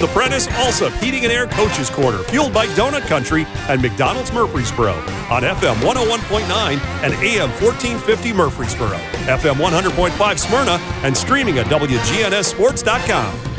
The Prentice Allsup Heating and Air Coaches Corner, fueled by Donut Country and McDonald's Murfreesboro on FM 101.9 and AM 1450 Murfreesboro, FM 100.5 Smyrna, and streaming at WGNSSports.com.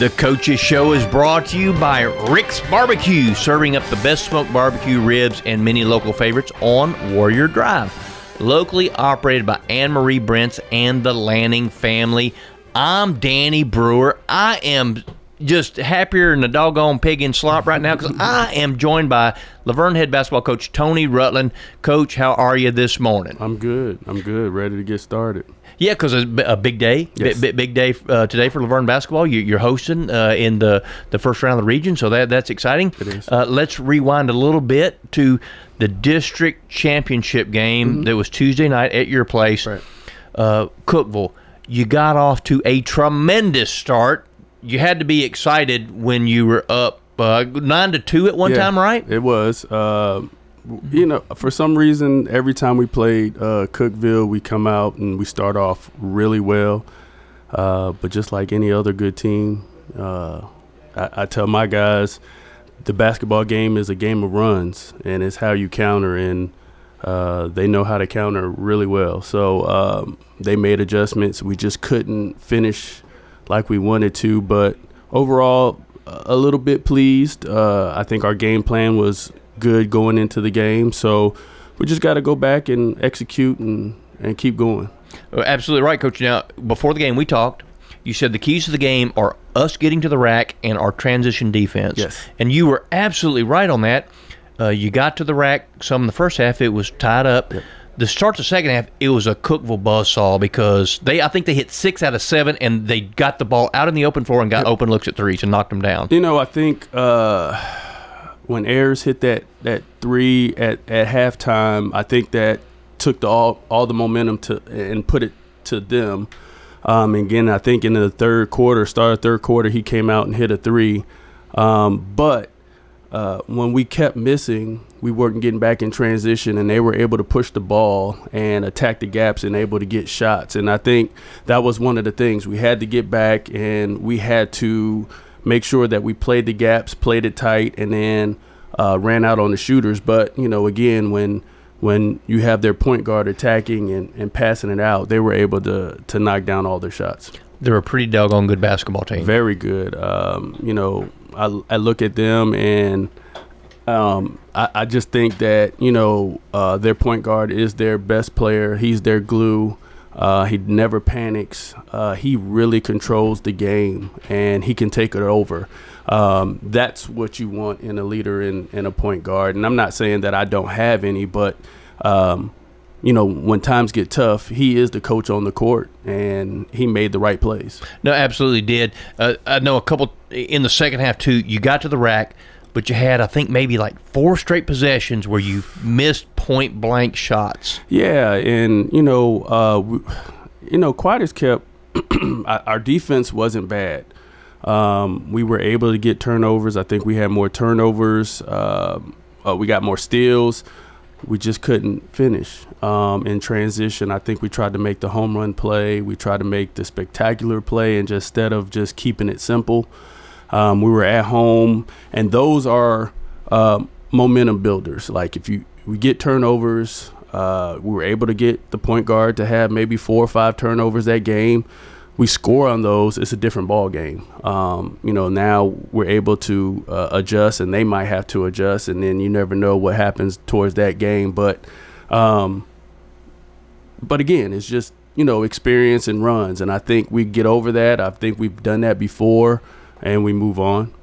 The Coaches Show is brought to you by Rick's Barbecue, serving up the best smoked barbecue ribs and many local favorites on Warrior Drive. Locally operated by Anne Marie Brents and the Lanning family. I'm Danny Brewer. I am just happier than a doggone pig in slop right now because I am joined by La Vergne head basketball coach Tony Rutland. Coach, how are you this morning? I'm good. I'm good. Ready to get started. Yeah, because it's a big day, Yes. big, big day uh, today for La Vergne basketball. You, you're hosting uh, in the, the first round of the region, so that that's exciting. It is. Uh, let's rewind a little bit to the district championship game that was Tuesday night at your place, Mm-hmm. Right. uh, Cookeville. You got off to a tremendous start. You had to be excited when you were up uh, nine to two at one Yeah, time, right? It was. Uh, you know, for some reason, every time we played uh, Cookeville, we come out and we start off really well. Uh, but just like any other good team, uh, I, I tell my guys, the basketball game is a game of runs, and it's how you counter, and uh, they know how to counter really well. So um, they made adjustments. We just couldn't finish like we wanted to, but overall, a little bit pleased. Uh, I think our game plan was good going into the game, so we just got to go back and execute and, and keep going. Uh, Absolutely right, Coach. Now, before the game, we talked. You said the keys to the game are us getting to the rack and our transition defense. Yes. And you were absolutely right on that. Uh, you got to the rack some in the first half. It was tied up. The start of the second half, it was a Cookeville buzzsaw because they, I think they hit six out of seven, and they got the ball out in the open floor and got open looks at threes and knocked them down. You know, I think uh, when Ayers hit that, that three at, at halftime, I think that took the all all the momentum to and put it to them. Um, again, I think in the third quarter, start of third quarter, he came out and hit a three. Um, but uh, when we kept missing, we weren't getting back in transition, and they were able to push the ball and attack the gaps and able to get shots. And I think that was one of the things we had to get back, and we had to make sure that we played the gaps, played it tight, and then uh, ran out on the shooters. But you know, again, when when you have their point guard attacking and, and passing it out, they were able to to knock down all their shots. They're a pretty doggone good basketball team. Very good. Um, you know, I, I look at them and um, I, I just think that you know uh, their point guard is their best player. He's their glue. Uh, he never panics. Uh, he really controls the game, and he can take it over. Um, that's what you want in a leader and in, a point guard. And I'm not saying that I don't have any, but um, you know, when times get tough, he is the coach on the court, and he made the right plays. No, absolutely did. Uh, I know a couple in the second half too. You got to the rack, but you had I think maybe like four straight possessions where you missed point blank shots. Yeah, and you know, uh, we, you know, Quiders kept our defense wasn't bad. Um, we were able to get turnovers. I think we had more turnovers. Um uh, we got more steals. We just couldn't finish um, in transition. I think we tried to make the home run play. We tried to make the spectacular play, and just instead of just keeping it simple, um, we were at home, and those are um, momentum builders. Like if you we get turnovers, uh, we were able to get the point guard to have maybe four or five turnovers that game. We score on those, it's a different ball game. Um, you know, now we're able to uh, adjust, and they might have to adjust, and then you never know what happens towards that game. But, um, but again, it's just you know experience and runs, and I think we get over that. I think we've done that before, and we move on.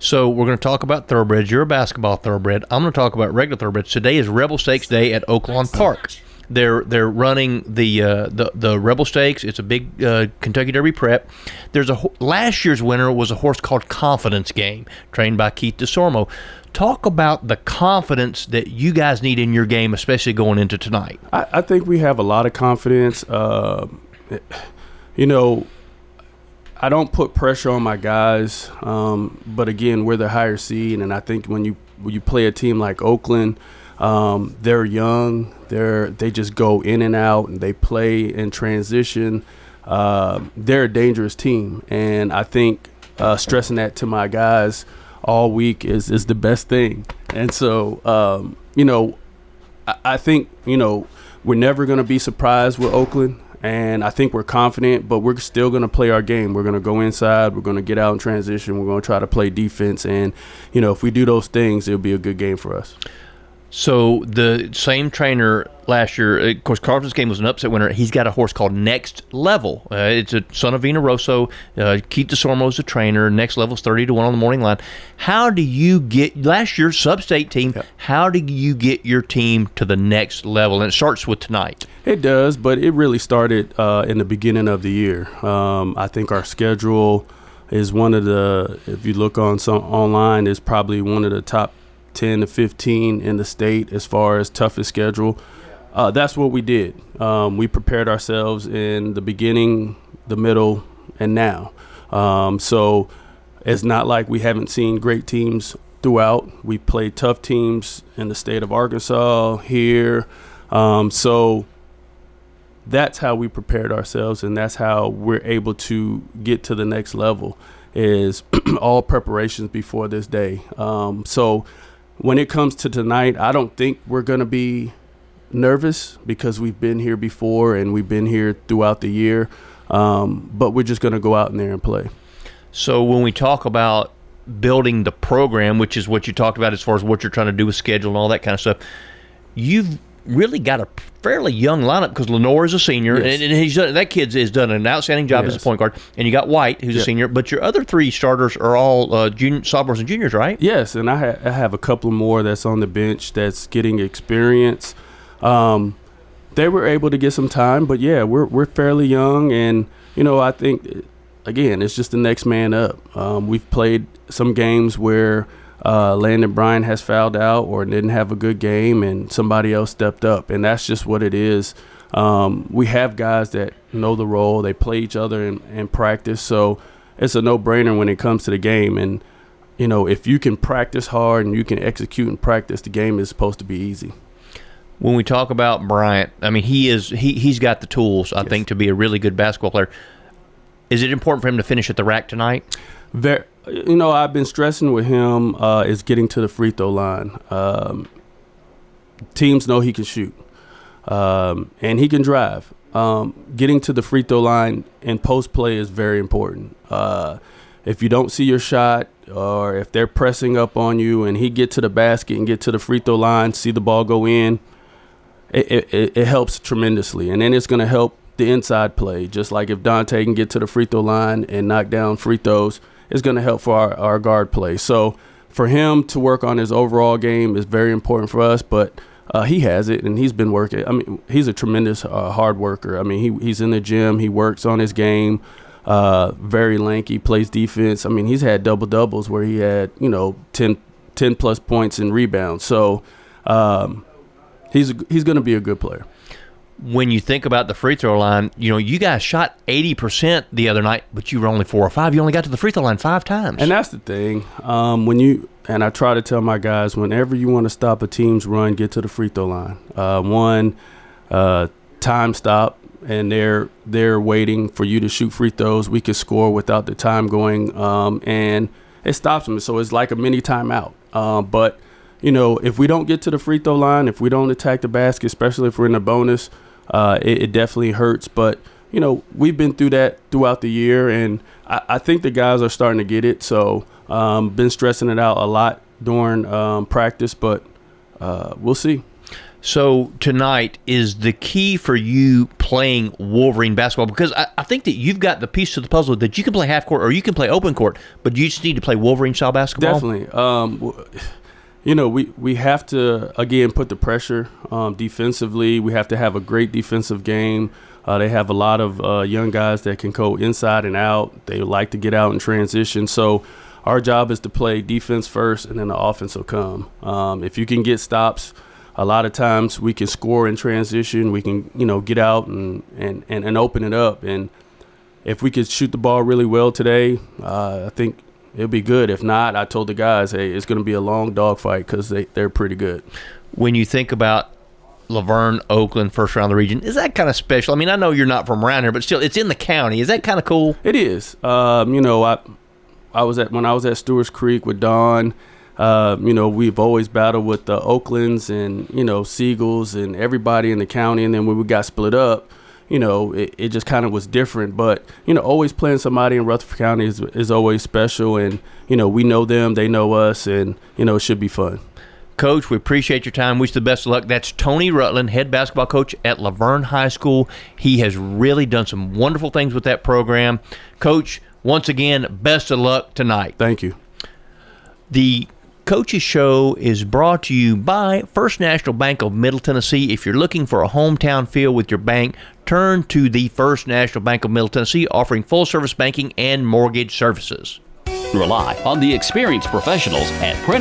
So we're going to talk about thoroughbreds. You're a basketball thoroughbred. I'm going to talk about regular thoroughbreds. Today is Rebel Stakes Day at Oaklawn Park. They're they're running the uh, the the Rebel Stakes. It's a big uh, Kentucky Derby prep. There's a last year's winner was a horse called Confidence Game, trained by Keith Desormeaux. Talk about the confidence that you guys need in your game, especially going into tonight. I, I think we have a lot of confidence. Uh, you know, I don't put pressure on my guys, um, but again, we're the higher seed, and I think when you when you play a team like Oakland, um, they're young. They're they just go in and out, and they play in transition. Uh, they're a dangerous team, and I think uh, stressing that to my guys all week is is the best thing. And so, um, you know, I, I think you know we're never going to be surprised with Oakland. And I think we're confident, but we're still going to play our game. We're going to go inside. We're going to get out in transition. We're going to try to play defense. And, you know, if we do those things, it'll be a good game for us. So the same trainer last year, of course, Carlton's game was an upset winner. He's got a horse called Next Level. Uh, it's a son of Vino Rosso. Uh, Keith Desormeaux is the trainer. Next Level's thirty to one on the morning line. How do you get last year's sub-state team? Yep. How do you get your team to the next level? And it starts with tonight. It does, but it really started uh, in the beginning of the year. Um, I think our schedule is one of the, if you look on some online, is probably one of the top 10 to 15 in the state as far as toughest schedule. Uh, that's what we did. Um, we prepared ourselves in the beginning, the middle, and now. Um, so it's not like we haven't seen great teams throughout. We played tough teams in the state of Arkansas, here. Um, so that's how we prepared ourselves, and that's how we're able to get to the next level. Is all preparations before this day. Um, so when it comes to tonight, I don't think we're going to be nervous because we've been here before and we've been here throughout the year. Um, but we're just going to go out in there and play. So when we talk about building the program, which is what you talked about as far as what you're trying to do with schedule and all that kind of stuff, you've really got a fairly young lineup because Lenore is a senior, Yes. and, and he's done, that kid's has done an outstanding job as a point guard. And you got White, who's a senior, but your other three starters are all uh, junior, sophomores and juniors, right? Yes, and I, ha- I have a couple more that's on the bench that's getting experience. Um, they were able to get some time, but yeah, we're we're fairly young, and you know I think again it's just the next man up. Um, we've played some games where uh, Landon Bryan has fouled out or didn't have a good game, and somebody else stepped up, and that's just what it is. Um, we have guys that know the role; they play each other in, in practice, so it's a no-brainer when it comes to the game. And you know, if you can practice hard and you can execute and practice, the game is supposed to be easy. When we talk about Bryant, I mean he is he he's got the tools, I Yes. think, to be a really good basketball player. Is it important for him to finish at the rack tonight? Very, you know, I've been stressing with him uh, is getting to the free throw line. Um, teams know he can shoot, um, and he can drive. Um, getting to the free throw line in post play is very important. Uh, if you don't see your shot, or if they're pressing up on you, and he get to the basket and get to the free throw line, see the ball go in, it, it- it helps tremendously. And then it's going to help the inside play. Just like if Dante can get to the free throw line and knock down free throws, it's going to help for our, our guard play. So for him to work on his overall game is very important for us. But uh, he has it, and he's been working. I mean, he's a tremendous uh, hard worker. I mean, he, he's in the gym. He works on his game. Uh, very lanky, plays defense. I mean, he's had double doubles where he had you know 10, 10 plus points and rebounds. So um, he's he's going to be a good player. When you think about the free throw line, you know, you guys shot 80% the other night, but you were only four or five. You only got to the free throw line five times. And that's the thing. Um, when you and I try to tell my guys, whenever you want to stop a team's run, get to the free throw line. Uh, one, uh, time stop, and they're they're waiting for you to shoot free throws. We can score without the time going, um, and it stops them. So it's like a mini timeout. Um, but you know, if we don't get to the free throw line, if we don't attack the basket, especially if we're in a bonus, uh, it, it definitely hurts. But you know, we've been through that throughout the year, and I, I think the guys are starting to get it. So, um, been stressing it out a lot during um, practice, but uh, we'll see. So tonight is the key for you playing Wolverine basketball because I, I think that you've got the piece to the puzzle that you can play half court or you can play open court, but you just need to play Wolverine style basketball. Definitely. Um, you know, we, we have to, again, put the pressure um, defensively. We have to have a great defensive game. Uh, they have a lot of uh, young guys that can go inside and out. They like to get out and transition. So our job is to play defense first, and then the offense will come. Um, if you can get stops, a lot of times we can score in transition. We can, you know, get out and, and, and, and open it up. And if we could shoot the ball really well today, uh, I think it'll be good. If not, I told the guys, hey, it's going to be a long dogfight because they, they're pretty good. When you think about La Vergne, Oakland, first round of the region, is that kind of special? I mean, I know you're not from around here, but still, it's in the county. Is that kind of cool? It is. Um, you know, I I was at when I was at Stewart's Creek with Don. Uh, you know, we've always battled with the Oaklands and you know Siegels and everybody in the county. And then when we got split up, you know, it, it just kind of was different. But you know, always playing somebody in Rutherford County is is always special. And you know, we know them, they know us, and you know, it should be fun. Coach, we appreciate your time. Wish you the best of luck. That's Tony Rutland, head basketball coach at La Vergne High School. He has really done some wonderful things with that program. Coach, once again, best of luck tonight. Thank you. The Coaches Show is brought to you by First National Bank of Middle Tennessee. If you're looking for a hometown feel with your bank, turn to the First National Bank of Middle Tennessee, offering full service banking and mortgage services. Rely on the experienced professionals at Prentice.